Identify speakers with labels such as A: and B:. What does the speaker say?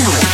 A: Ooh.